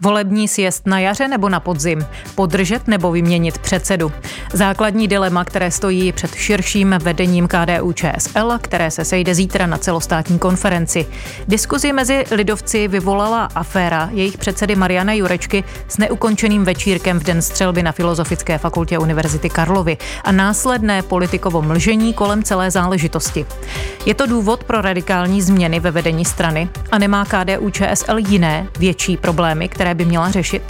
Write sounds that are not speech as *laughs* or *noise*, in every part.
Volební sjezd na jaře nebo na podzim? Podržet nebo vyměnit předsedu? Základní dilema, které stojí před širším vedením KDU ČSL, které se sejde zítra na celostátní konferenci. Diskuzi mezi lidovci vyvolala aféra jejich předsedy Mariana Jurečky s neukončeným večírkem v den střelby na Filozofické fakultě Univerzity Karlovy a následné politikovo mlžení kolem celé záležitosti. Je to důvod pro radikální změny ve vedení strany a nemá KDU ČSL jiné, větší problémy, které by měla řešit?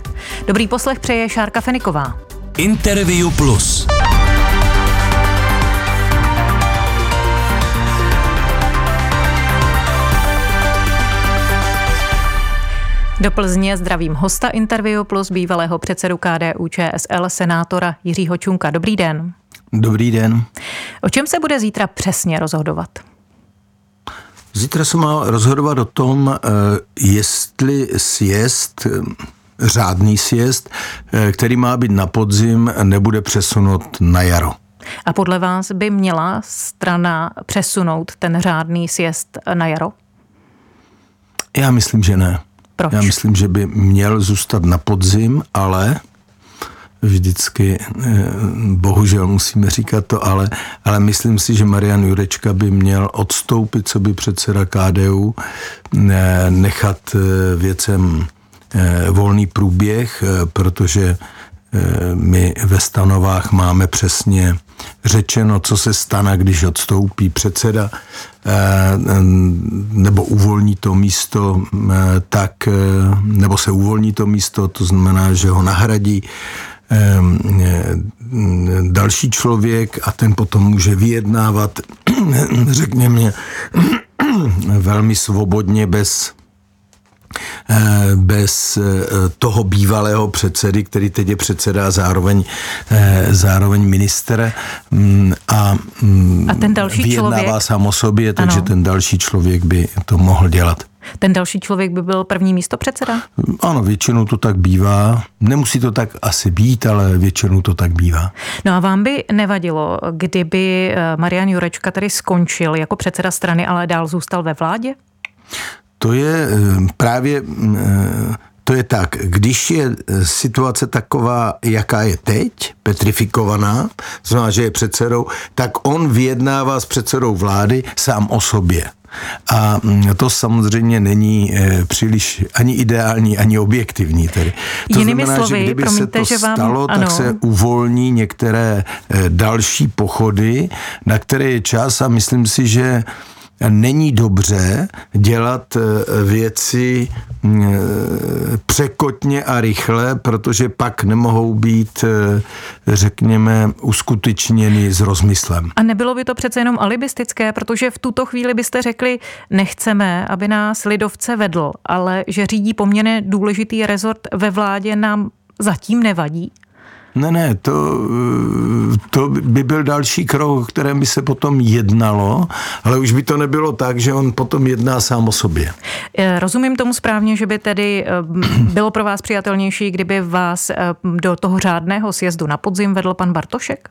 Dobrý poslech přeje Šárka Feniková. Interview Plus. Do Plzně zdravím hosta Interview Plus bývalého předsedu KDU ČSL senátora Jiřího Čunka. Dobrý den. Dobrý den. O čem se bude zítra přesně rozhodovat? Zítra se má rozhodovat o tom, eh, jestli sjezd, eh, řádný sjezd, eh, který má být na podzim, nebude přesunut na jaro. A podle vás by měla strana přesunout ten řádný sjezd na jaro? Já myslím, že ne. Proč? Já myslím, že by měl zůstat na podzim, ale vždycky, eh, bohužel musíme říkat to, ale, ale myslím si, že Marian Jurečka by měl odstoupit, co by předseda KDU, nechat eh, věcem eh, volný průběh, protože my ve stanovách máme přesně řečeno, co se stane, když odstoupí předseda nebo uvolní to místo tak, nebo se uvolní to místo, to znamená, že ho nahradí. eh, další člověk a ten potom může vyjednávat, *clears throat* řekněme, *clears throat* velmi svobodně bez bez eh, toho bývalého předsedy, který teď je předseda a zároveň, zároveň minister mm, a, mm, a ten další vyjednává člověk... sám o sobě, takže ano. ten další člověk by to mohl dělat. Ten další člověk by byl první místo předseda? Ano, většinou to tak bývá. Nemusí to tak asi být, ale většinou to tak bývá. No a vám by nevadilo, kdyby eh, Marian Jurečka tady skončil jako předseda strany, ale dál zůstal ve vládě? To je eh, právě eh, to je tak, když je situace taková, jaká je teď, petrifikovaná, znamená, že je předsedou, tak on vyjednává s předsedou vlády sám o sobě. A mm, to samozřejmě není eh, příliš ani ideální, ani objektivní. Tedy. To Jinými znamená, slovy, že kdyby promiňte, se to že vám, stalo, ano. tak se uvolní některé eh, další pochody, na které je čas a myslím si, že není dobře dělat eh, věci mm, eh, překotně a rychle, protože pak nemohou být, eh, řekněme, uskutečněny s rozmyslem. A nebylo by to přece jenom alibistické, protože v tuto chvíli byste řekli, nechceme, aby nás lidovce vedl, ale že řídí poměrně důležitý rezort ve vládě nám zatím nevadí? Ne, ne, to, to by byl další krok, o kterém by se potom jednalo, ale už by to nebylo tak, že on potom jedná sám o sobě. Eh, rozumím tomu správně, že by tedy eh, bylo pro vás přijatelnější, kdyby vás eh, do toho řádného sjezdu na podzim vedl pan Bartošek?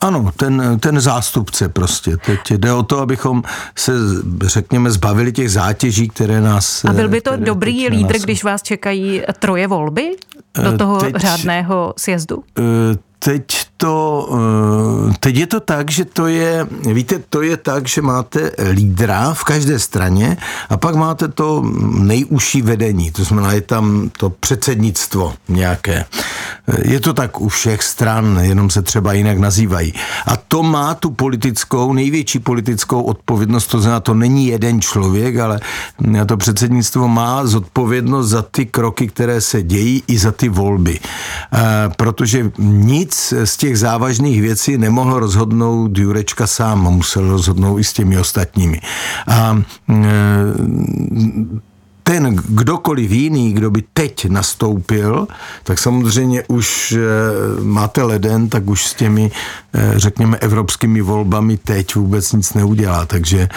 Ano, ten, ten zástupce prostě. Teď jde o to, abychom se, řekněme, zbavili těch zátěží, které nás... A byl by to dobrý lídr, nás... když vás čekají troje volby do toho Teď, řádného sjezdu? Teď to, eh, teď je to tak, že to je, víte, to je tak, že máte lídra v každé straně a pak máte to nejužší vedení, to znamená, je tam to předsednictvo nějaké. Je to tak u všech stran, jenom se třeba jinak nazývají. A to má tu politickou, největší politickou odpovědnost, to znamená, to není jeden člověk, ale to předsednictvo má zodpovědnost za ty kroky, které se dějí i za ty volby. Eh, protože nic z těch těch závažných věcí nemohl rozhodnout Jurečka sám, musel rozhodnout i s těmi ostatními. A e, ten kdokoliv jiný, kdo by teď nastoupil, tak samozřejmě už e, máte leden, tak už s těmi, e, řekněme, evropskými volbami teď vůbec nic neudělá. Takže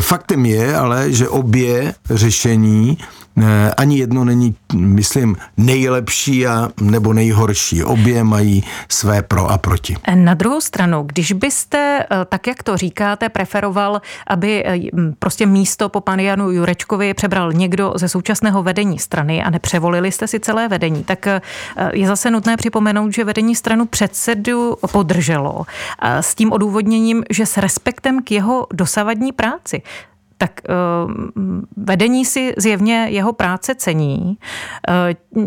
faktem je ale, že obě řešení ani jedno není, myslím, nejlepší a, nebo nejhorší. Obě mají své pro a proti. Na druhou stranu, když byste, eh, tak jak to říkáte, preferoval, aby eh, prostě místo po panu Janu Jurečkovi přebral někdo ze současného vedení strany a nepřevolili jste si celé vedení, tak eh, je zase nutné připomenout, že vedení stranu předsedu podrželo eh, s tím odůvodněním, že s respektem k jeho dosavadní práci tak vedení si zjevně jeho práce cení.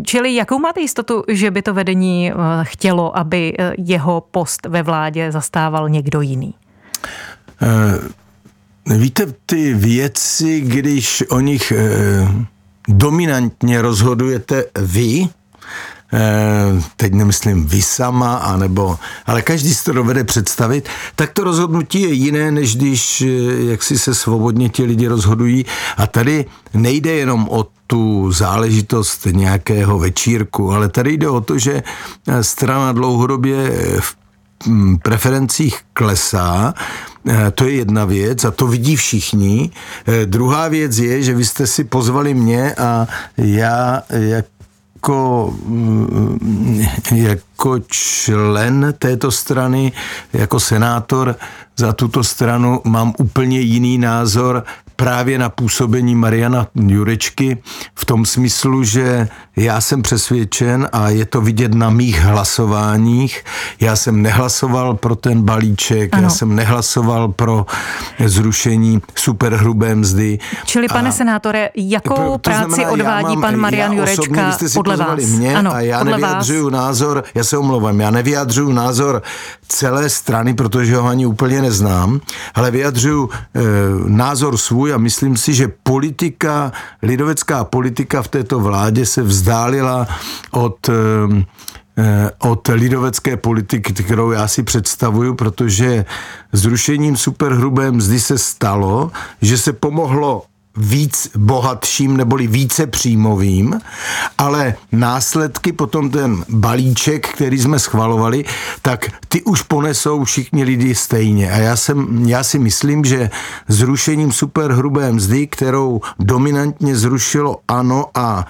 Čili jakou máte jistotu, že by to vedení chtělo, aby jeho post ve vládě zastával někdo jiný? Víte, ty věci, když o nich eh, dominantně rozhodujete vy, eh, teď nemyslím vy sama, anebo, ale každý si to dovede představit, tak to rozhodnutí je jiné, než když eh, jak si se svobodně ti lidi rozhodují. A tady nejde jenom o tu záležitost nějakého večírku, ale tady jde o to, že strana dlouhodobě v hm, preferencích klesá, Eh, to je jedna věc a to vidí všichni. Eh, druhá věc je, že vy jste si pozvali mě a já jako, mm, jako člen této strany, jako senátor za tuto stranu mám úplně jiný názor právě na působení Mariana Jurečky v tom smyslu, že já jsem přesvědčen a je to vidět na mých hlasováních. Já jsem nehlasoval pro ten balíček, ano. já jsem nehlasoval pro zrušení superhrubé mzdy. Čili, pane a, senátore, jakou to práci znamená, odvádí mám, pan Marian Jurečka osobně, podle vás? Mě ano, a já nevyjadřuju vás. názor, já se omlouvám, já nevyjadřuju názor celé strany, protože ho ani úplně neznám, ale vyjadřuju e, názor svůj a myslím si, že politika, lidovecká politika v této vládě se vzdálila od e, od lidovecké politiky, kterou já si představuju, protože zrušením superhrubé mzdy se stalo, že se pomohlo víc bohatším neboli více příjmovým, ale následky potom ten balíček, který jsme schvalovali, tak ty už ponesou všichni lidi stejně. A já, jsem, já si myslím, že zrušením superhrubé mzdy, kterou dominantně zrušilo ANO a,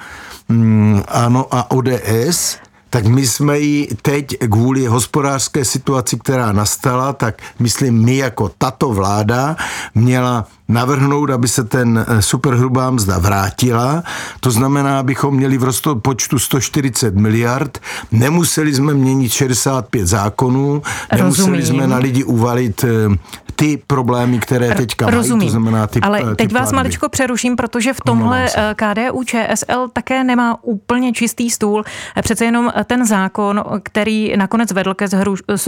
mm, ANO a ODS, tak my jsme ji teď kvůli hospodářské situaci, která nastala, tak myslím my jako tato vláda měla navrhnout, aby se ten eh, superhrubá mzda vrátila. To znamená, abychom měli v rozpočtu 140 miliard, nemuseli jsme měnit 65 zákonů, nemuseli Rozumím. jsme na lidi uvalit eh, ty problémy, které teďka Rozumím. mají, to znamená ty Ale ty teď vás maličko přeruším, protože v tomhle eh, KDU ČSL také nemá úplně čistý stůl. Přece jenom ten zákon, který nakonec vedl ke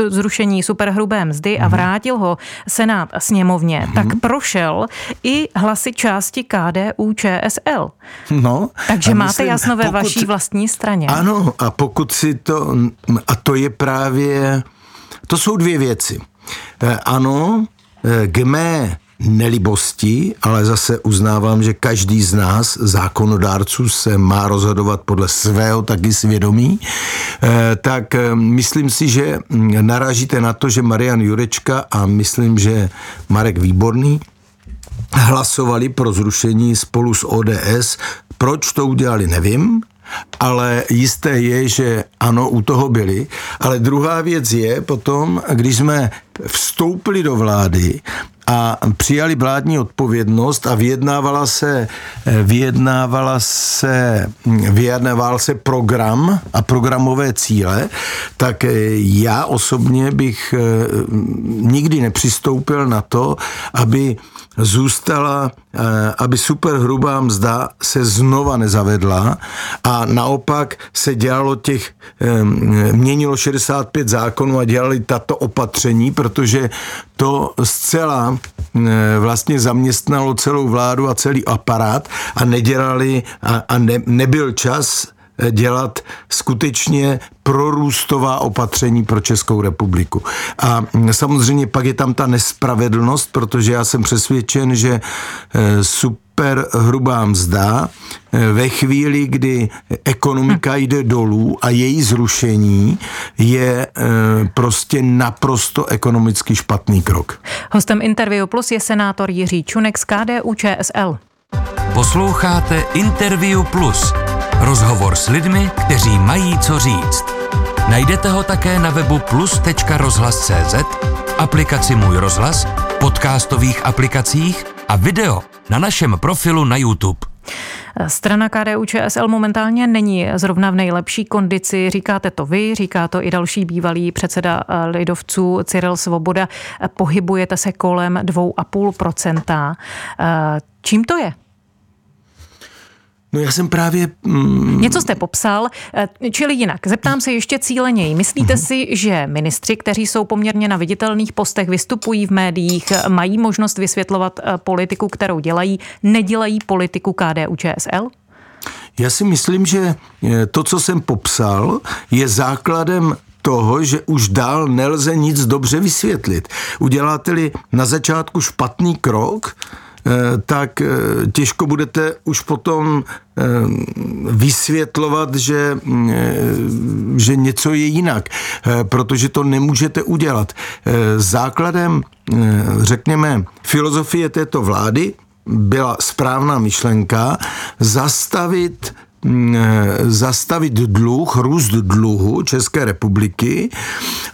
zrušení superhrubé mzdy a mhm. vrátil ho Senát sněmovně, mm-hmm. tak prošel i hlasy části KDU ČSL. No, Takže máte myslím, jasno ve pokud, vaší vlastní straně. Ano, a pokud si to, a to je právě, to jsou dvě věci. Eh, ano, eh, k mé nelibosti, ale zase uznávám, že každý z nás, zákonodárců, se má rozhodovat podle svého taky svědomí, eh, tak myslím si, že naražíte na to, že Marian Jurečka a myslím, že Marek Výborný hlasovali pro zrušení spolu s ODS. Proč to udělali, nevím, ale jisté je, že ano, u toho byli. Ale druhá věc je potom, když jsme vstoupili do vlády a přijali vládní odpovědnost a vyjednávala se, vyjednávala se, vyjednával se program a programové cíle, tak já osobně bych eh, nikdy nepřistoupil na to, aby zůstala, eh, aby superhrubá mzda se znova nezavedla a naopak se dělalo těch, eh, měnilo 65 zákonů a dělali tato opatření, protože to zcela eh, vlastně zaměstnalo celou vládu a celý aparát a nedělali a, a ne, nebyl čas dělat skutečně prorůstová opatření pro Českou republiku. A samozřejmě pak je tam ta nespravedlnost, protože já jsem přesvědčen, že eh, super hrubá mzda eh, ve chvíli, kdy ekonomika jde dolů a její zrušení je eh, prostě naprosto ekonomicky špatný krok. Hostem Interview Plus je senátor Jiří Čunek z KDU ČSL. Posloucháte Interview Plus Rozhovor s lidmi, kteří mají co říct. Najdete ho také na webu plus.rozhlas.cz, aplikaci Můj rozhlas, podcastových aplikacích a video na našem profilu na YouTube. Strana KDU ČSL momentálně není zrovna v nejlepší kondici. Říkáte to vy, říká to i další bývalý předseda lidovců Cyril Svoboda. Pohybujete se kolem 2,5%. Čím to je? No já jsem právě... Mm... Něco jste popsal, eh, čili jinak. Zeptám se ještě cíleněji. Myslíte mm-hmm. si, že ministři, kteří jsou poměrně na viditelných postech, vystupují v médiích, mají možnost vysvětlovat eh, politiku, kterou dělají, nedělají politiku KDU ČSL? Já si myslím, že eh, to, co jsem popsal, je základem toho, že už dál nelze nic dobře vysvětlit. Uděláte-li na začátku špatný krok, tak eh, těžko budete už potom eh, vysvětlovat, že, že něco je jinak, protože to nemůžete udělat. Základem, řekněme, filozofie této vlády byla správná myšlenka zastavit Mm, zastavit dluh, růst dluhu České republiky,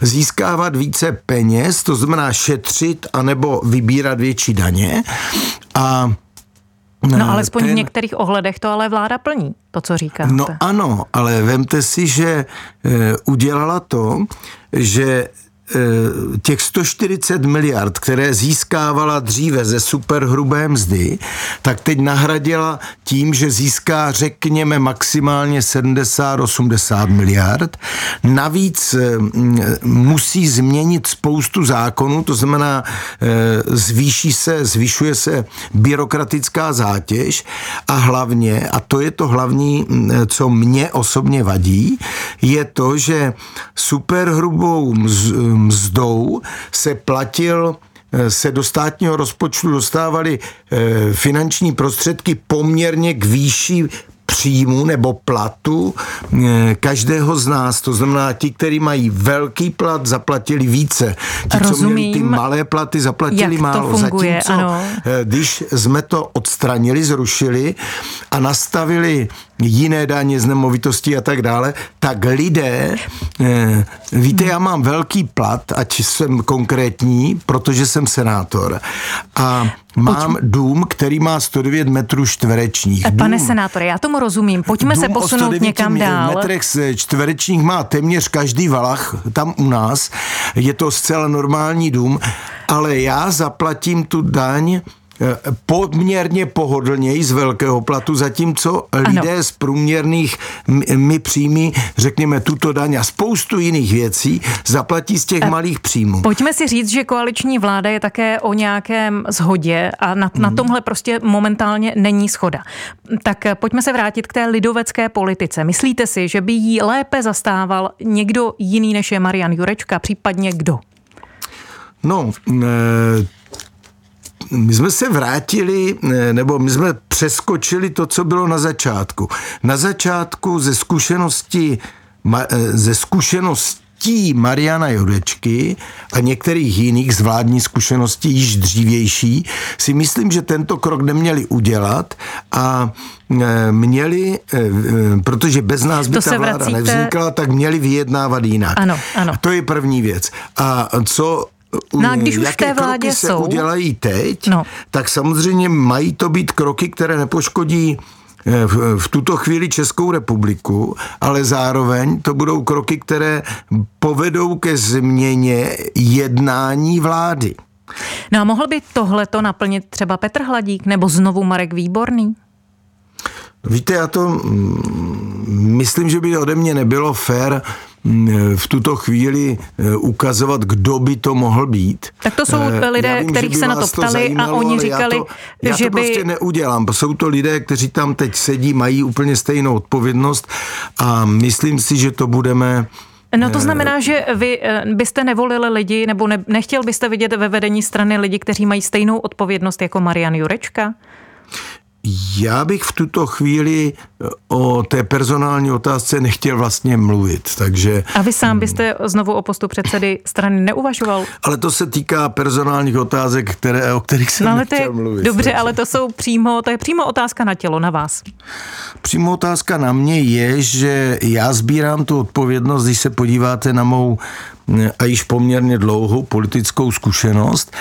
získávat více peněz, to znamená šetřit anebo vybírat větší daně a No alespoň ten, v některých ohledech to ale vláda plní, to, co říkáte. No ano, ale vemte si, že e, udělala to, že Eh, těch 140 miliard, které získávala dříve ze superhrubé mzdy, tak teď nahradila tím, že získá, řekněme, maximálně 70-80 miliard. Navíc eh, musí změnit spoustu zákonů, to znamená, eh, zvýší se, zvyšuje se byrokratická zátěž a hlavně, a to je to hlavní, co mě osobně vadí, je to, že superhrubou mz, mzdou se platil eh, se do státního rozpočtu dostávaly eh, finanční prostředky poměrně k výši příjmu nebo platu eh, každého z nás. To znamená, ti, kteří mají velký plat, zaplatili více. Ti, Rozumím. co měli ty malé platy, zaplatili Jak málo. To funguje, Zatímco, ano. když jsme to odstranili, zrušili a nastavili jiné daně z nemovitosti a tak dále, tak lidé, eh, víte, já mám velký plat, ať jsem konkrétní, protože jsem senátor a mám Pojď. dům, který má 109 metrů čtverečních. Pane dům, senátore, já tomu rozumím. Pojďme se posunout někam dál. metrech čtverečních má téměř každý valach tam u nás. Je to zcela normální dům, ale já zaplatím tu daň Eh, podměrně pohodlněji z velkého platu, zatímco lidé ano. z průměrných my příjmy, řekněme, tuto daň a spoustu jiných věcí zaplatí z těch eh, malých příjmů. Pojďme si říct, že koaliční vláda je také o nějakém shodě a na, na mhm. tomhle prostě momentálně není schoda. Tak eh, pojďme se vrátit k té lidovecké politice. Myslíte si, že by jí lépe zastával někdo jiný než je Marian Jurečka, případně kdo? No, my jsme se vrátili, nebo my jsme přeskočili to, co bylo na začátku. Na začátku ze zkušenosti, ze zkušeností Mariana Jodečky a některých jiných z vládní zkušeností již dřívější, si myslím, že tento krok neměli udělat a e, měli, protože bez nás by to ta vláda vracíte... nevznikla, tak měli vyjednávat jinak. Ano, ano. To je první věc. A co No a když už v té vládě se jsou... udělají teď, no. tak samozřejmě mají to být kroky, které nepoškodí eh, v, v tuto chvíli Českou republiku, ale zároveň to budou kroky, které povedou ke změně jednání vlády. No a mohl by tohleto naplnit třeba Petr Hladík nebo znovu Marek Výborný? Víte, já to mm, myslím, že by ode mě nebylo fér v tuto chvíli eh, ukazovat, kdo by to mohl být. Tak to jsou eh, lidé, vím, kterých se na to ptali to a oni říkali, já to, já že to by... prostě neudělám. Jsou to lidé, kteří tam teď sedí, mají úplně stejnou odpovědnost a myslím si, že to budeme No to eh, znamená, že vy byste nevolili lidi, nebo ne, nechtěl byste vidět ve vedení strany lidi, kteří mají stejnou odpovědnost jako Marian Jurečka? Já bych v tuto chvíli eh, o té personální otázce nechtěl vlastně mluvit, takže... A vy sám byste znovu o postu předsedy strany neuvažoval? Ale to se týká personálních otázek, které, o kterých jsem no, ale nechtěl je, mluvit. Dobře, takže. ale to jsou přímo, to je přímo otázka na tělo, na vás. Přímo otázka na mě je, že já sbírám tu odpovědnost, když se podíváte na mou a již poměrně dlouhou politickou zkušenost,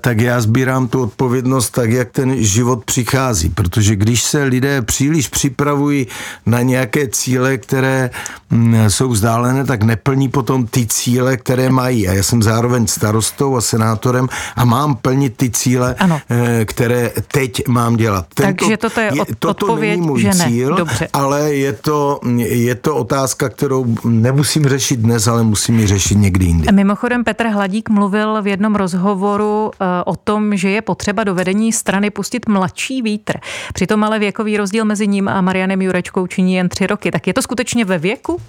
tak já sbírám tu odpovědnost tak, jak ten život přichází. Protože když se lidé příliš připravují na nějaké cíle, které mm, jsou vzdálené, tak neplní potom ty cíle, které mají. A já jsem zároveň starostou a senátorem a mám plnit ty cíle, ano. které teď mám dělat. Tento, Takže toto je, od, toto odpověď, není můj že ne. cíl, Dobře. ale je to, je to otázka, kterou nemusím řešit dnes, ale musím ji řešit někdy jindy. Mimochodem Petr Hladík mluvil v jednom rozhovoru eh, o tom, že je potřeba do vedení strany pustit mladší vítr. Přitom ale věkový rozdíl mezi ním a Marianem Jurečkou činí jen tři roky. Tak je to skutečně ve věku?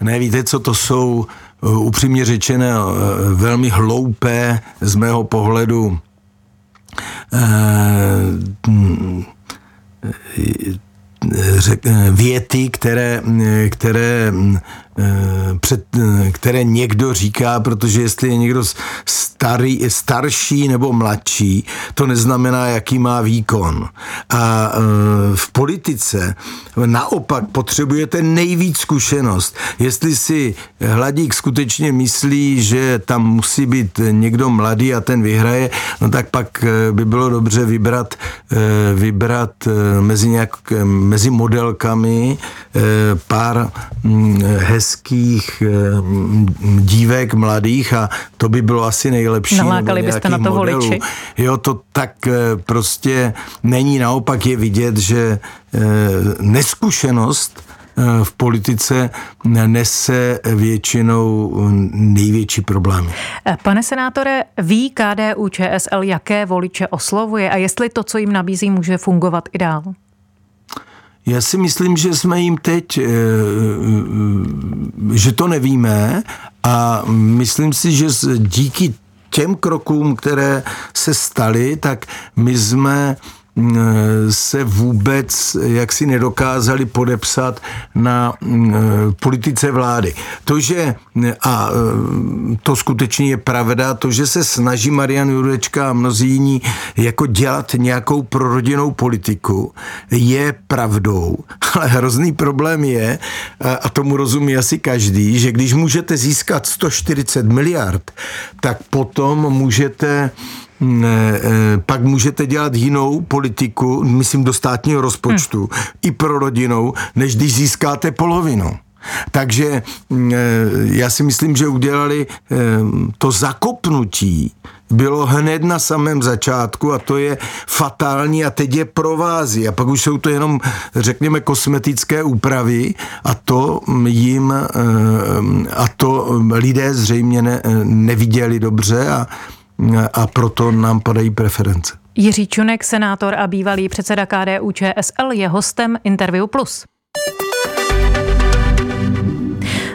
Ne, víte, co to jsou eh, upřímně řečené eh, velmi hloupé z mého pohledu věty, které, které Eh, před, eh, které někdo říká, protože jestli je někdo starý, starší nebo mladší, to neznamená, jaký má výkon. A eh, v politice naopak potřebujete nejvíc zkušenost. Jestli si Hladík skutečně myslí, že tam musí být někdo mladý a ten vyhraje, no tak pak by bylo dobře vybrat, vybrat mezi, nějak, mezi modelkami pár hez hezkých eh, dívek mladých a to by bylo asi nejlepší. Nalákali byste na to modelů. voliči. Jo, to tak eh, prostě není. Naopak je vidět, že eh, neskušenost v politice nese většinou největší problémy. Pane senátore, ví KDU ČSL, jaké voliče oslovuje a jestli to, co jim nabízí, může fungovat i dál? Já si myslím, že jsme jim teď, eh, eh, že to nevíme a myslím si, že díky těm krokům, které se staly, tak my jsme se vůbec jaksi nedokázali podepsat na mm, politice vlády. To, že, a e, to skutečně je pravda, to, že se snaží Marian Jurečka a mnozí jiní jako dělat nějakou prorodinnou politiku, je pravdou. *laughs* Ale hrozný problém je, a tomu rozumí asi každý, že když můžete získat 140 miliard, tak potom můžete Eh, pak můžete dělat jinou politiku, myslím do státního rozpočtu, hmm. i pro rodinou, než když získáte polovinu. Takže mm, eh, já si myslím, že udělali eh, to zakopnutí, bylo hned na samém začátku a to je fatální a teď je provází a pak už jsou to jenom, řekněme, kosmetické úpravy a to jim a to lidé zřejmě ne, neviděli dobře a a proto nám padají preference. Jiří Čunek, senátor a bývalý předseda KDU ČSL, je hostem Interview Plus.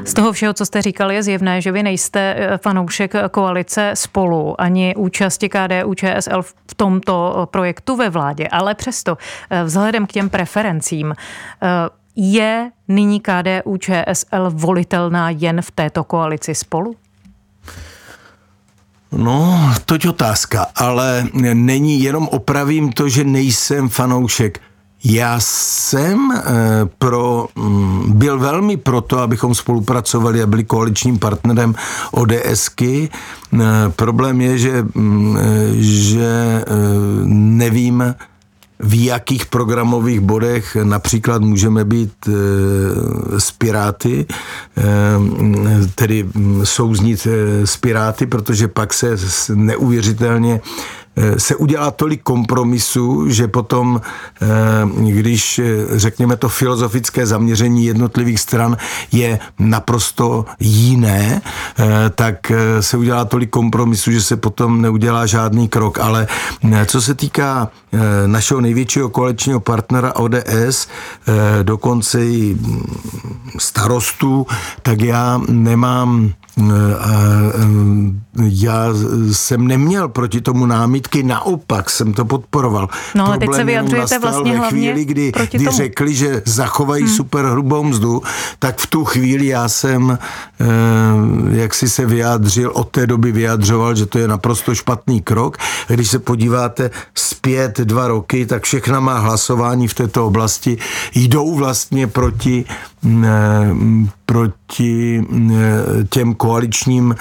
Z toho všeho, co jste říkal, je zjevné, že vy nejste eh, fanoušek koalice spolu ani účasti KDU ČSL v tomto projektu ve vládě, ale přesto eh, vzhledem k těm preferencím eh, je nyní KDU ČSL volitelná jen v této koalici spolu? No, toť otázka, ale není jenom opravím to, že nejsem fanoušek. Já jsem eh, pro, mm, byl velmi proto, abychom spolupracovali a byli koaličním partnerem ODSky. Eh, problém je, že, mm, eh, že nevím, v jakých programových bodech například můžeme být e, s Piráty, e, tedy souznit e, s Piráty, protože pak se neuvěřitelně Eh, se udělá tolik kompromisů, že potom, eh, když eh, řekněme to filozofické zaměření jednotlivých stran je naprosto jiné, tak se udělá tolik kompromisů, že se potom neudělá žádný krok. Ale co se týká našeho největšího koaličního partnera ODS, dokonce i mm, starostů, tak já nemám já jsem neměl proti tomu námitky, naopak jsem to podporoval. No ale teď se vyjadřujete vlastně ve chvíli, kdy, kdy tomu. řekli, že zachovají hmm. super hrubou mzdu, tak v tu chvíli já jsem, eh, jak si se vyjádřil, od té doby vyjadřoval, že to je naprosto špatný krok. Když se podíváte zpět dva roky, tak všechna má hlasování v této oblasti jdou vlastně proti proti těm koaličním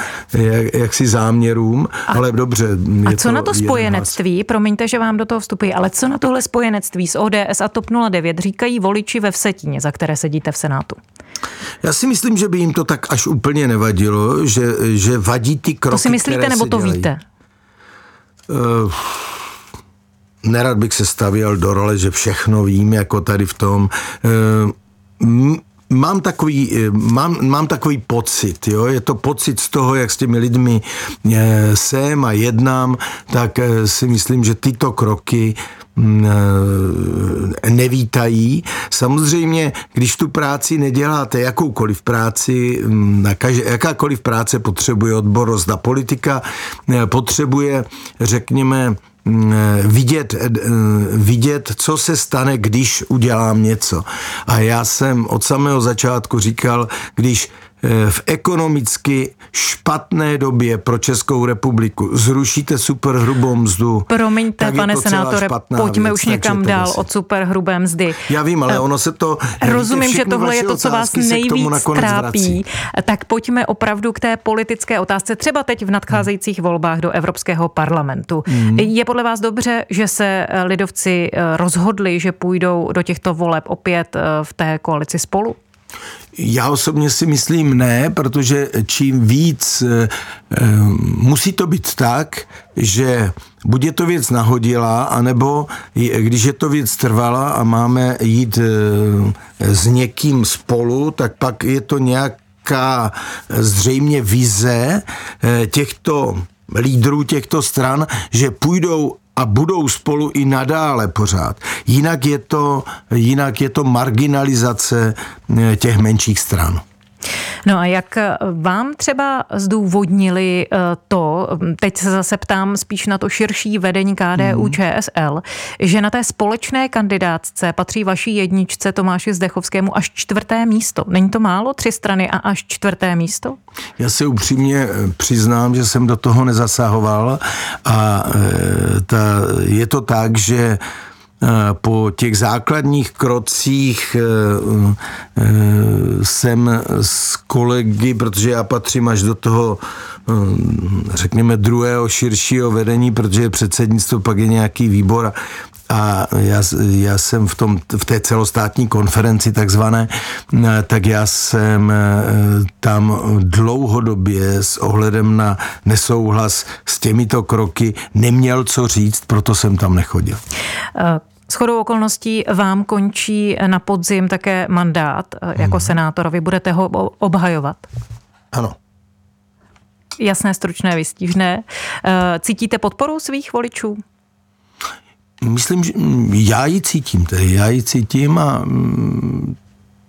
jaksi záměrům, a, ale dobře. A co to na to spojenectví, promiňte, že vám do toho vstupuji, ale co na tohle spojenectví s ODS a TOP 09 říkají voliči ve Vsetíně, za které sedíte v Senátu? Já si myslím, že by jim to tak až úplně nevadilo, že, že vadí ty kroky, To si myslíte, nebo to dělají. víte? Uh, nerad bych se stavěl do role, že všechno vím, jako tady v tom. Uh, mám takový, eh, mám, mám takový pocit, jo? je to pocit z toho, jak s těmi lidmi jsem a jednám, tak si myslím, že tyto kroky mm, nevítají. Samozřejmě, když tu práci neděláte, jakoukoliv práci, mm, jakákoliv práce potřebuje odborost a politika potřebuje, řekněme, vidět, eh, vidět, co se stane, když udělám něco. A já jsem od samého začátku říkal, když Eh, v ekonomicky špatné době pro Českou republiku zrušíte superhrubou mzdu. Promiňte, pane senátore, pojďme věc, už někam dál od superhrubé mzdy. Já vím, ale eh, ono se to... Rozumím, že tohle je to, co vás nejvíc trápí. Tak pojďme opravdu k té politické otázce, třeba teď v nadcházejících hmm. volbách do Evropského parlamentu. Hmm. Je podle vás dobře, že se eh, lidovci rozhodli, že půjdou do těchto voleb opět v té koalici spolu? Já osobně si myslím ne, protože čím víc e, musí to být tak, že buď je to věc nahodila, anebo když je to věc trvala a máme jít e, s někým spolu, tak pak je to nějaká zřejmě vize těchto lídrů těchto stran, že půjdou a budou spolu i nadále pořád. Jinak je to, jinak je to marginalizace eh, těch menších stran. No a jak vám třeba zdůvodnili eh, to, teď se zase ptám spíš na to širší vedení KDU mm. ČSL, že na té společné kandidátce patří vaší jedničce Tomáši Zdechovskému až čtvrté místo. Není to málo? Tři strany a až čtvrté místo? Já se upřímně eh, přiznám, že jsem do toho nezasahoval a ta, je to tak, že Eh, po těch základních krocích eh, eh, jsem s kolegy, protože já patřím až do toho řekněme druhého širšího vedení, protože předsednictvo pak je nějaký výbor a já, já jsem v, tom, v té celostátní konferenci takzvané, tak já jsem tam dlouhodobě s ohledem na nesouhlas s těmito kroky neměl co říct, proto jsem tam nechodil. S chodou okolností vám končí na podzim také mandát eh, jako hmm. senátor. Vy budete ho obhajovat? Ano. Jasné, stručné, vystížné. Eh, cítíte podporu svých voličů? Myslím, že já ji cítím, tedy já ji cítím a mm,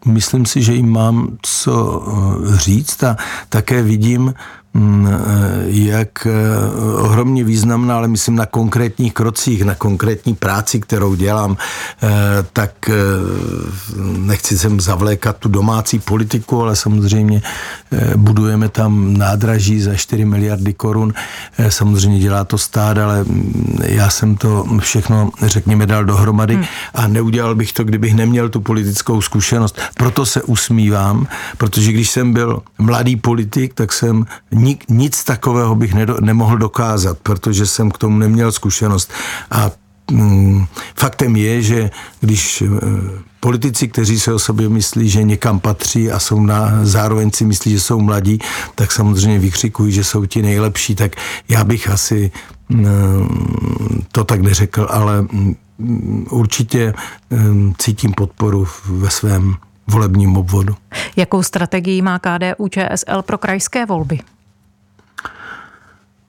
myslím si, že jim mám co eh, říct a také vidím, jak eh, ohromně významná, ale myslím na konkrétních krocích, na konkrétní práci, kterou dělám, eh, tak nechci sem zavlékat tu domácí politiku, ale samozřejmě budujeme tam nádraží za 4 miliardy korun. Samozřejmě dělá to stát, ale mm, já jsem to všechno, řekněme, dal dohromady hmm. a neudělal bych to, kdybych neměl tu politickou zkušenost. Proto se usmívám, protože když jsem byl mladý politik, tak jsem nik, nic takového bych nedo, nemohl dokázat, protože jsem k tomu neměl zkušenost. A mm, faktem je, že když e, politici, kteří se o sobě myslí, že někam patří a jsou na, zároveň si myslí, že jsou mladí, tak samozřejmě vykřikují, že jsou ti nejlepší, tak já bych asi mm, to tak neřekl, ale mm, určitě cítím podporu ve svém volebním obvodu. Jakou strategii má KDU ČSL pro krajské volby?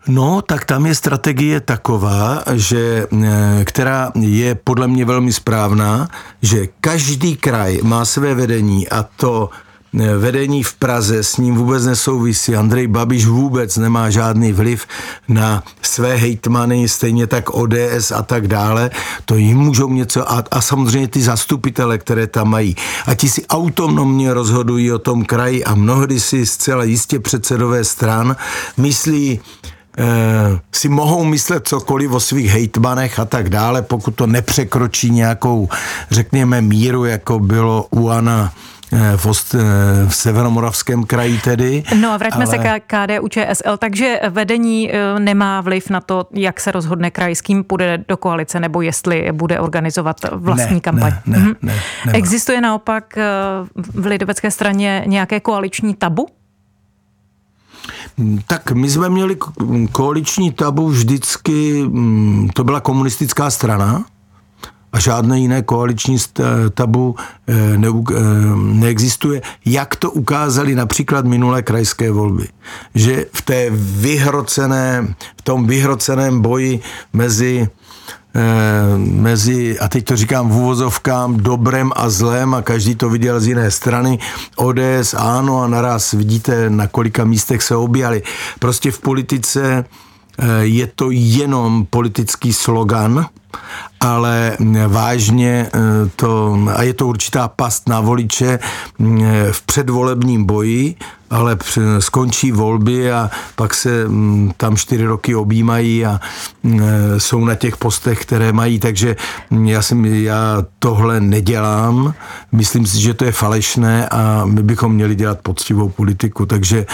No, tak tam je strategie taková, že, eh, která je podle mě velmi správná, že každý kraj má své vedení a to eh, vedení v Praze s ním vůbec nesouvisí. Andrej Babiš vůbec nemá žádný vliv na své hejtmany, stejně tak ODS a tak dále. To jim můžou něco a, a samozřejmě ty zastupitele, které tam mají. A ti si autonomně rozhodují o tom kraji a mnohdy si zcela jistě předsedové stran myslí, si mohou myslet cokoliv o svých hejtmanech a tak dále, pokud to nepřekročí nějakou, řekněme, míru, jako bylo u Ana v, Ost, v Severomoravském kraji tedy. No a vraťme ale... se k KDU ČSL, takže vedení nemá vliv na to, jak se rozhodne kraj, s kým půjde do koalice, nebo jestli bude organizovat vlastní ne, kampaň. Ne, ne, mhm. ne, ne, Existuje naopak v lidovecké straně nějaké koaliční tabu? Tak my jsme měli koaliční tabu vždycky, mm, to byla komunistická strana a žádné jiné koaliční tabu eh, ne, eh, neexistuje. Jak to ukázali například minulé krajské volby. Že v té vyhrocené, v tom vyhroceném boji mezi Eh, mezi, a teď to říkám v úvozovkám, dobrem a zlem a každý to viděl z jiné strany. ODS ano a naraz vidíte, na kolika místech se objali. Prostě v politice eh, je to jenom politický slogan, ale vážně eh, to, a je to určitá past na voliče v předvolebním boji, ale skončí volby a pak se mm, tam čtyři roky objímají a mm, e, jsou na těch postech, které mají, takže mm, já, jsem, já tohle nedělám, myslím si, že to je falešné a my bychom měli dělat poctivou politiku, takže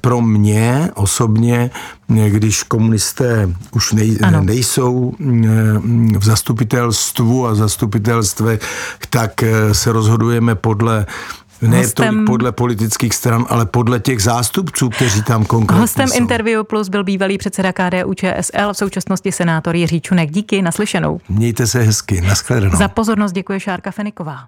pro mě osobně, když komunisté už nej, nejsou v zastupitelstvu a zastupitelstve, tak se rozhodujeme podle ne hostem, tolik podle politických stran, ale podle těch zástupců, kteří tam konkrétně Hostem jsou. Interview Plus byl bývalý předseda KDU ČSL, v současnosti senátor Jiří Čunek. Díky, naslyšenou. Mějte se hezky, nashledanou. Za pozornost děkuje Šárka Feniková.